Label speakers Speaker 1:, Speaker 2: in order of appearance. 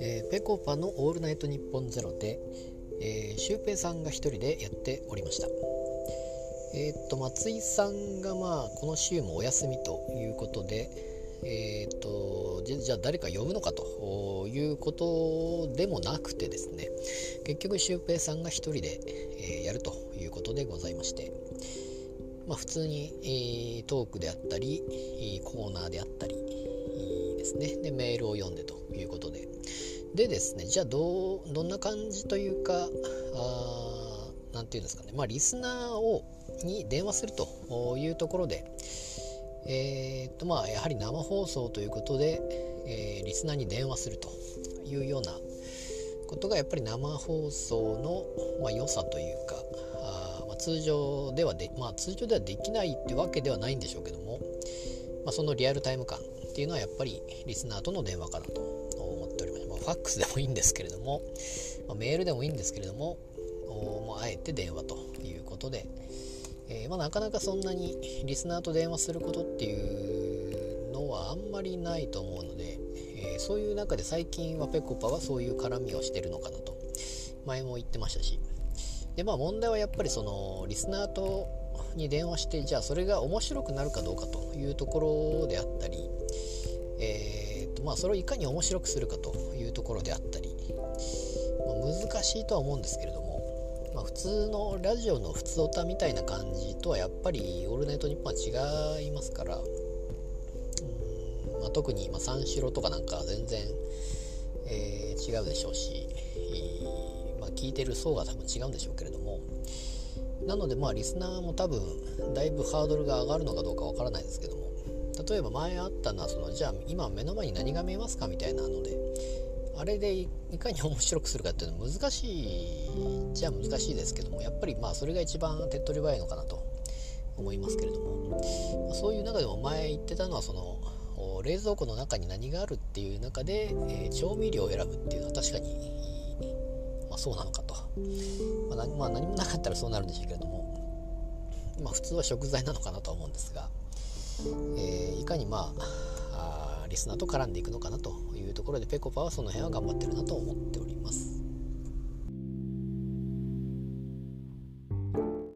Speaker 1: えー、ペコパの「オールナイトニッポンゼロで、えー、シュウペイさんが一人でやっておりました。えー、っと松井さんがまあこの週もお休みということで、えー、っとじゃあ誰か呼ぶのかということでもなくてですね結局シュウペイさんが一人で、え、やるということでございまして、まあ、普通に、えー、トークであったりコーナーであったりですね。でメールを読んでということで。でですねじゃあどどんな感じというか何て言うんですかね。まあリスナーをに電話するというところでえー、っとまあやはり生放送ということで、えー、リスナーに電話するというようなことがやっぱり生放送の、まあ、良さというか、通常ではで、まあ、通常ではできないってわけではないんでしょうけども、まあ、そのリアルタイム感っていうのはやっぱりリスナーとの電話かなと思っております、まあ、ファックスでもいいんですけれども、まあ、メールでもいいんですけれどももうあえて電話ということで、えー、まあ、なかなかそんなにリスナーと電話することっていうのはあんまりないと思うので、えー、そういう中で最近はぺこぱはそういう絡みをしてるのかなと前も言ってましたしでまあ問題はやっぱりそのリスナーとに電話してじゃあそれが面白くなるかどうかというところであったり、えーとまあ、それをいかに面白くするかというところであったり、まあ、難しいとは思うんですけれども、まあ、普通のラジオの普通歌みたいな感じとはやっぱり「オールナイトニッポン」は違いますから、うんまあ、特に三四郎とかなんか全然、えー、違うでしょうし、まあ、聞いてる層が多分違うんでしょうけれども。なのでまあリスナーも多分だいぶハードルが上がるのかどうかわからないですけども。例えば前あったのはそのじゃあ今目の前に何が見えますかみたいなので。あれでいかに面白くするかっていうのは難しいじゃあ難しいですけども。やっぱりまあそれが一番手っ取り早いのかなと。思いますけれども。そういう中でも前言ってたのはその冷蔵庫の中に何があるっていう中で、えー、調味料を選ぶっていうのは確かに、そうなのかと、まあ何まあ、何もなかったらそうなるんでしょうけれども、まあ、普通は食材なのかなとは思うんですが、えー、いかにまあリスナーと絡んでいくのかなというところでぺこぱはその辺は頑張ってるなと思って。